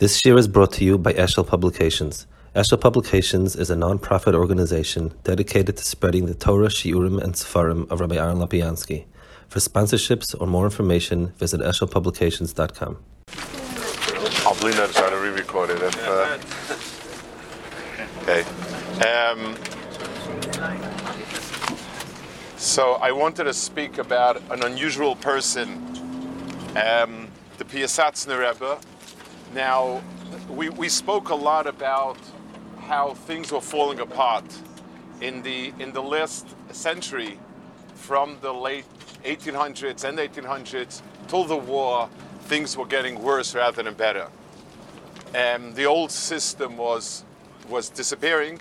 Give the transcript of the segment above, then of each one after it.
This year is brought to you by Eshel Publications. Eshel Publications is a non-profit organization dedicated to spreading the Torah, Shiurim, and Sefarim of Rabbi Aaron Lapiansky. For sponsorships or more information, visit eshelpublications.com. I'll believe that try to re-record it. If, uh, okay. Um, so I wanted to speak about an unusual person, um, the Piasatzner Rebbe. Now, we, we spoke a lot about how things were falling apart in the in the last century, from the late 1800s and 1800s till the war. Things were getting worse rather than better. And the old system was was disappearing.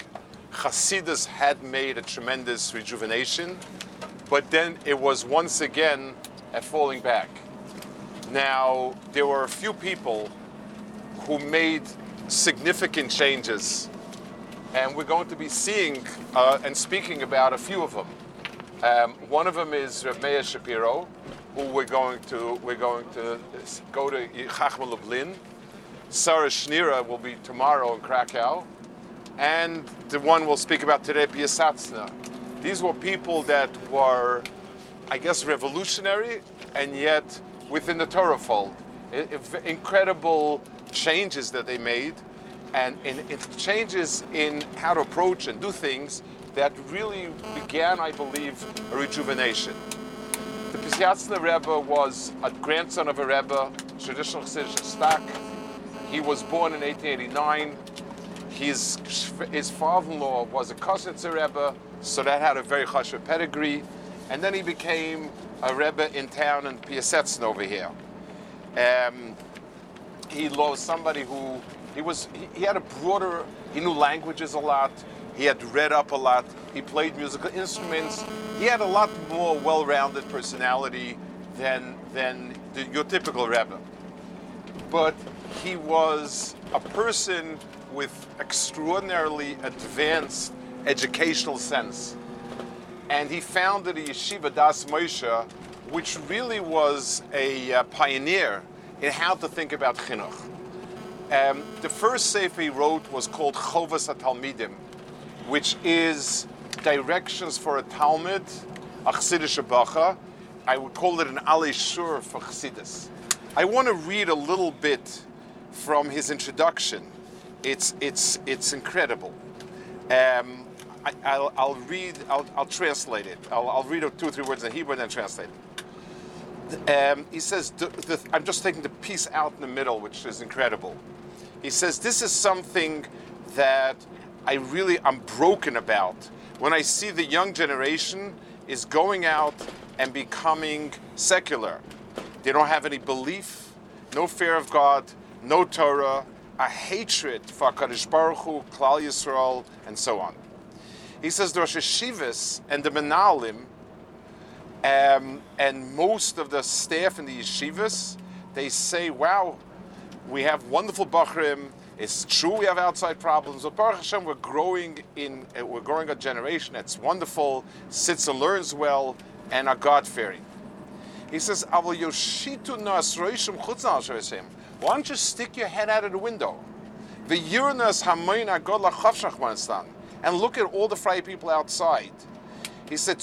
Hasidus had made a tremendous rejuvenation, but then it was once again at falling back. Now there were a few people who made significant changes, and we're going to be seeing uh, and speaking about a few of them. Um, one of them is Reb Meir Shapiro, who we're going to we're going to go to Chachmei Lublin. Sarah Schenirer will be tomorrow in Krakow, and the one we'll speak about today, Piasatzna. These were people that were, I guess, revolutionary, and yet within the Torah fold. Incredible changes that they made, and in, in changes in how to approach and do things that really began, I believe, a rejuvenation. The Piasyatzner Rebbe was a grandson of a Rebbe, traditional Chassidish stock. He was born in 1889. His, his father-in-law was a Kosnitzer Rebbe, so that had a very chashuv pedigree. And then he became a Rebbe in town in Piasetzn over here. Um, he was somebody who he was he, he had a broader he knew languages a lot he had read up a lot he played musical instruments. He had a lot more well-rounded personality than than the, your typical rebbe but he was a person with extraordinarily advanced educational sense. And he founded a yeshiva das Moshe, which really was a uh, pioneer in how to think about chinuch. Um, the first sefer he wrote was called Chovas HaTalmidim, which is directions for a Talmud, a Chassidish Bacha. I would call it an Alei Shur for Chassidus. I want to read a little bit from his introduction. It's, it's, it's incredible. Um, I, I'll, I'll read, I'll, I'll translate it. I'll, I'll read two or three words in Hebrew and then translate it. Um, he says, the, the, I'm just taking the piece out in the middle, which is incredible. He says, This is something that I really am broken about when I see the young generation is going out and becoming secular. They don't have any belief, no fear of God, no Torah, a hatred for HaKadosh Baruch Hu, Klal Yisrael, and so on. He says the Rosh Hashivas and the Menalim um, and most of the staff in the yeshivas, they say, wow, we have wonderful Bachrim. It's true we have outside problems, but Baruch Hashem, we're growing in, uh, we're growing a generation that's wonderful, sits and learns well, and are God-fearing. He says, "Aval yoshitu nasroishim chutz al Hashem." Why don't you stick your head out of the window? The Uranus Hamoina God and look at all the Friday people outside. He said.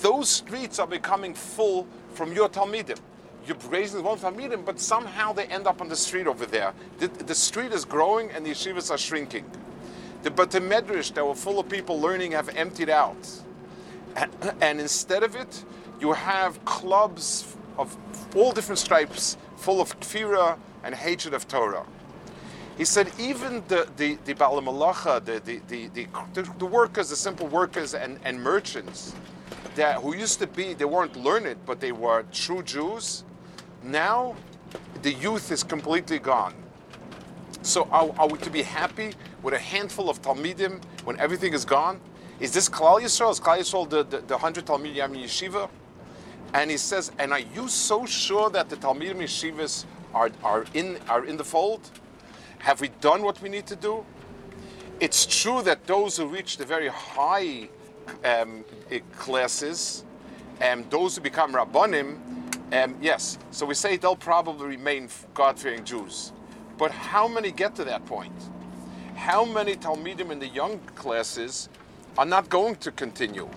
Those streets are becoming full from your Talmidim. You're raising one Talmidim, but somehow they end up on the street over there. The, the street is growing and the yeshivas are shrinking. The Bate Medrash that were full of people learning have emptied out. And, and instead of it, you have clubs of all different stripes full of kfira and hatred of Torah. He said even the the the Balamalacha, the the, the the the workers, the simple workers and, and merchants that who used to be they weren't learned, but they were true Jews. Now the youth is completely gone. So are, are we to be happy with a handful of Talmidim when everything is gone? Is this Klal Yisrael? Is Klal Yisrael the, the, the 100 Talmid Yamin Yeshiva? And he says, and are you so sure that the Talmidim Yeshivas are, are, in, are in the fold? Have we done what we need to do? It's true that those who reach the very high um, classes and those who become Rabbanim, Um, yes, so we say they'll probably remain God-fearing Jews. But how many get to that point? How many Talmidim in the young classes are not going to continue?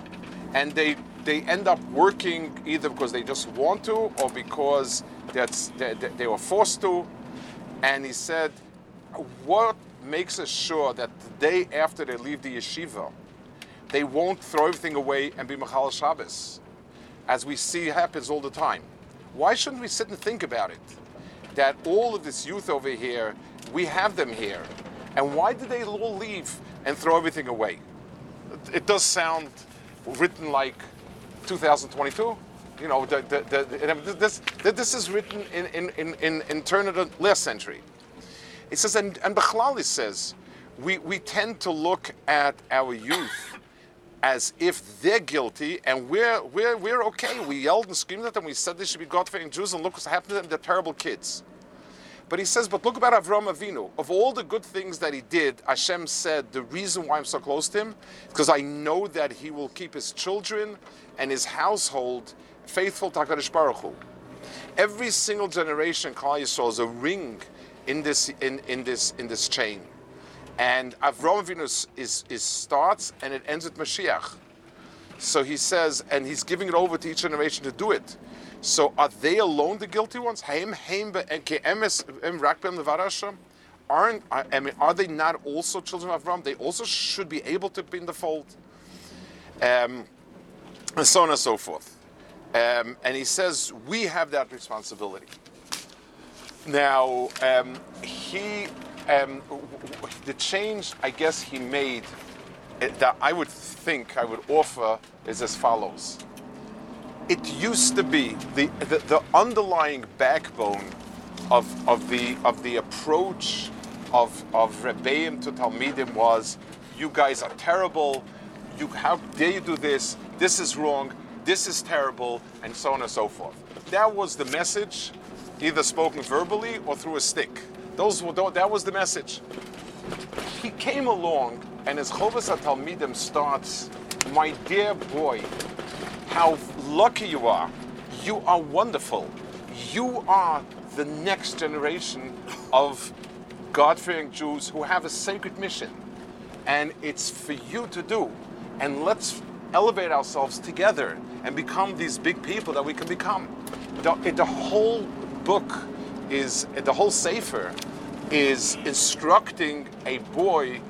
And they, they end up working either because they just want to or because that's, they, they were forced to. And he said, what makes us sure that the day after they leave the yeshiva, they won't throw everything away and be Machal Shabbos, as we see happens all the time. Why shouldn't we sit and think about it? That all of this youth over here, we have them here. And why did they all leave and throw everything away? It does sound written like 2022. You know, the, the, the, this, this is written in, in, in, in, turn of the last century. It says, and, and says, we, we tend to look at our youth as if they're guilty and we're, we're, we're okay. We yelled and screamed at them. We said they should be God-fearing Jews and look what's happened to them. They're terrible kids. But he says, but look about Avram Avinu. Of all the good things that he did, Hashem said, the reason why I'm so close to him is because I know that he will keep his children and his household faithful to HaKadosh Baruch Hu. Every single generation, Klal Yisrael, is a ring in this, in, in this, in this chain. And Avram Avinu is, is, starts and it ends with Mashiach. So he says, and he's giving it over to each generation to do it. So are they alone the guilty ones? Aren't I mean, are they not also children of Avram? They also should be able to be in the fold, um, and so on and so forth. Um, and he says we have that responsibility. Now um, he um, the change I guess he made eh, that I would think I would offer is as follows. It used to be the, the, the underlying backbone of, of, the, of the approach of, of Rebbeim to Talmidim was you guys are terrible, you, how dare you do this, this is wrong, this is terrible, and so on and so forth. That was the message, either spoken verbally or through a stick. Those were, that was the message. He came along, and as Chovas Talmidim starts, my dear boy, how lucky you are. You are wonderful. You are the next generation of God fearing Jews who have a sacred mission. And it's for you to do. And let's elevate ourselves together and become these big people that we can become. The, the whole book is, the whole Sefer is instructing a boy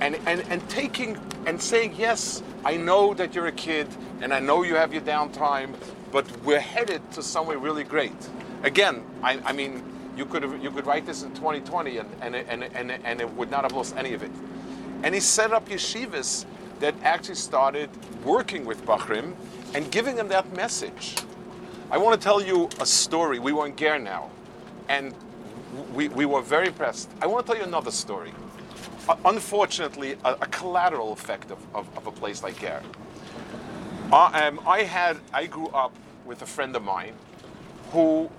and, and, and taking and saying, Yes, I know that you're a kid and I know you have your downtime, but we're headed to somewhere really great. Again, I, I mean, you could have, you could write this in 2020 and, and, and, and, and it would not have lost any of it. And he set up yeshivas that actually started working with Bachrim and giving them that message. I want to tell you a story. We were in Ger now, and we, we were very impressed. I want to tell you another story. Uh, unfortunately, a, a, collateral effect of, of, of, a place like Ger. Uh, um, I had, I grew up with a friend of mine who,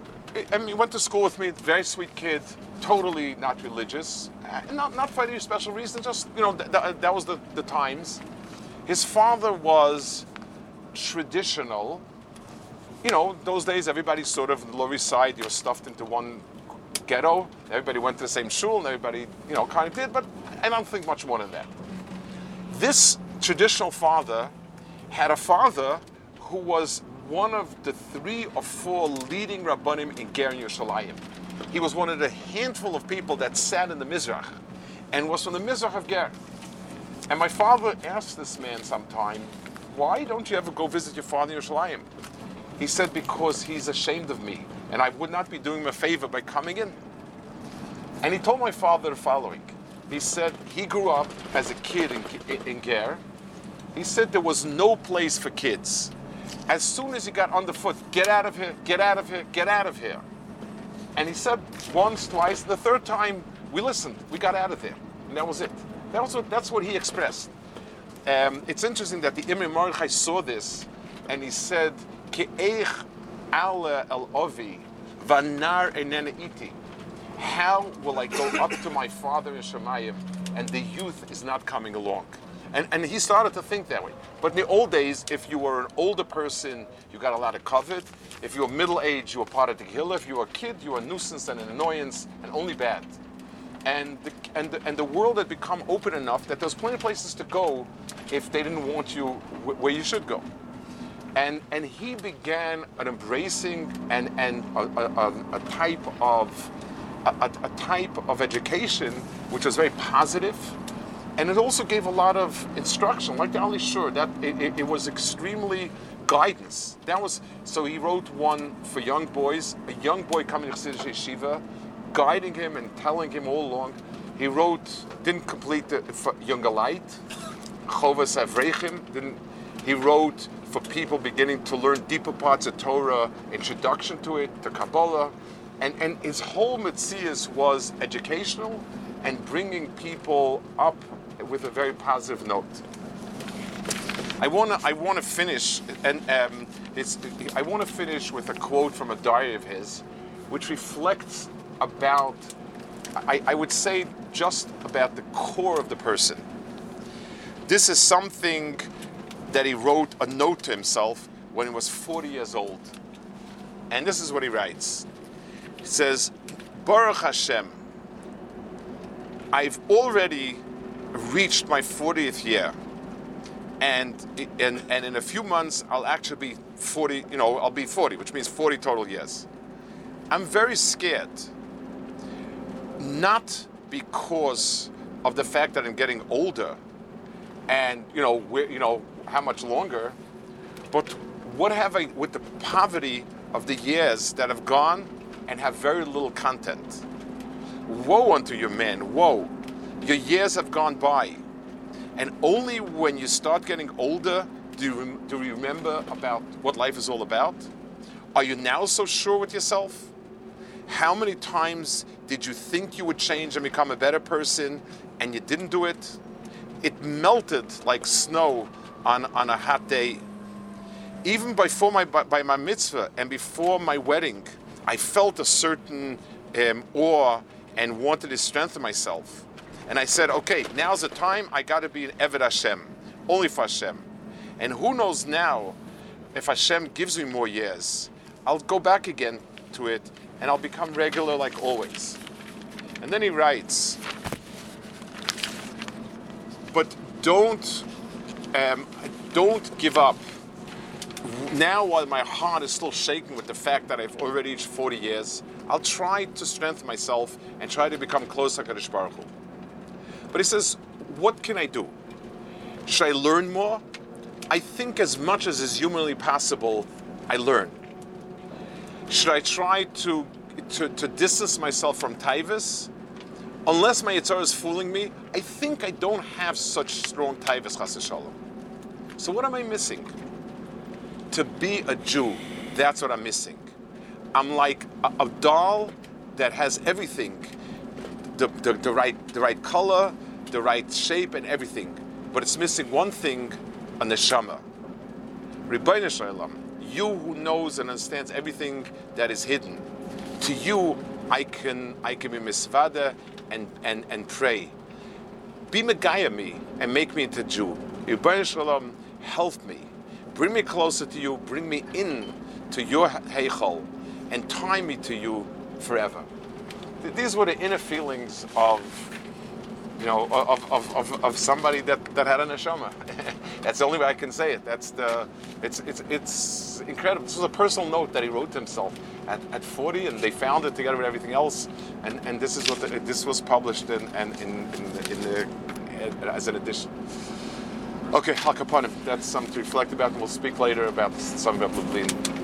I mean, went to school with me, very sweet kid, totally not religious, uh, not, not for any special reason, just, you know, th- th- that was the, the times. His father was traditional. You know, those days everybody sort of, the Lower East Side, you were stuffed into one ghetto. Everybody went to the same shul, and everybody, you know, kind of did. But I don't think much more than that. This traditional father had a father who was one of the three or four leading rabbanim in Ger Yerushalayim. He was one of the handful of people that sat in the Mizrach and was from the Mizrach of Ger. And my father asked this man sometime, why don't you ever go visit your father in Yerushalayim? He said, because he's ashamed of me and I would not be doing him a favor by coming in. And he told my father the following. He said he grew up as a kid in, in, in Ger. He said there was no place for kids. As soon as he got underfoot, get out of here, get out of here, get out of here. And he said once, twice, the third time we listened, we got out of there. And that was it. That was what, that's what he expressed. Um, it's interesting that the Imam Mordechai saw this and he said, How will I go up to my father in Shemayim and the youth is not coming along? And, and he started to think that way. But in the old days, if you were an older person, you got a lot of covet. If you were middle aged, you were part of the hill. If you were a kid, you were a nuisance and an annoyance and only bad. And the, and, the, and the world had become open enough that there's plenty of places to go if they didn't want you wh- where you should go. And, and he began an embracing and, and a, a, a type of a, a type of education which was very positive, and it also gave a lot of instruction, like the Alei Shur. That it, it, it was extremely guidance. That was so. He wrote one for young boys, a young boy coming to Chassidish Yeshiva, guiding him and telling him all along. He wrote, didn't complete the for younger light, Chovas Avrechim. Didn't he wrote for people beginning to learn deeper parts of Torah, introduction to it, to Kabbalah, and and his whole mitzvahs was educational and bringing people up with a very positive note. I want to I want to finish and um, I want to finish with a quote from a diary of his, which reflects about I, I would say just about the core of the person. This is something that he wrote a note to himself when he was 40 years old. And this is what he writes. He says, Baruch Hashem, I've already reached my 40th year. And, and, and in a few months, I'll actually be 40, you know, I'll be 40, which means 40 total years. I'm very scared. Not because of the fact that I'm getting older and, you know, you know, how much longer, but what have I, with the poverty of the years that have gone and have very little content. Woe unto you, men, woe. Your years have gone by. And only when you start getting older do you, do you remember about what life is all about. Are you now so sure with yourself? How many times did you think you would change and become a better person and you didn't do it? It melted like snow on, on a hot day. Even before my, by, my mitzvah and before my wedding, I felt a certain um, awe and wanted to strengthen myself. And I said, okay, now's the time. I got to be an Eved Hashem, only for Hashem. And who knows now, if Hashem gives me more years, I'll go back again to it and I'll become regular like always. And then he writes, but don't, um, don't give up. Now, while my heart is still shaking with the fact that I've already reached 40 years, I'll try to strengthen myself and try to become closer to Kadosh Baruch Hu. But he says, what can I do? Should I learn more? I think as much as is humanly possible, I learn. Should I try to, to, to distance myself from Taivas? Unless my Yitzhar is fooling me, I think I don't have such strong Taivas Chas Shalom. So what am I missing? To be a Jew, that's what I'm missing. I'm like a, a doll that has everything. The, the, the, right, the right color, the right shape and everything. But it's missing one thing, a neshama. Ribono Shel Olam, you who knows and understands everything that is hidden, to you I can I can be misvada and, and, and pray. Be Megaya me and make me into Jew. Ribono Shel Olam, help me. Bring me closer to you, bring me in to your heichal, and tie me to you forever. These were the inner feelings of you know, of, of, of, of somebody that, that had a neshama. That's the only way I can say it. That's the, it's, it's, it's incredible. This was a personal note that he wrote to himself at, at 40, and they found it together with everything else. And, and this is what the, this was published in, in, in, in, the, as an edition. Okay, Al Kapanim, that's something to reflect about, and we'll speak later about something about Lublin.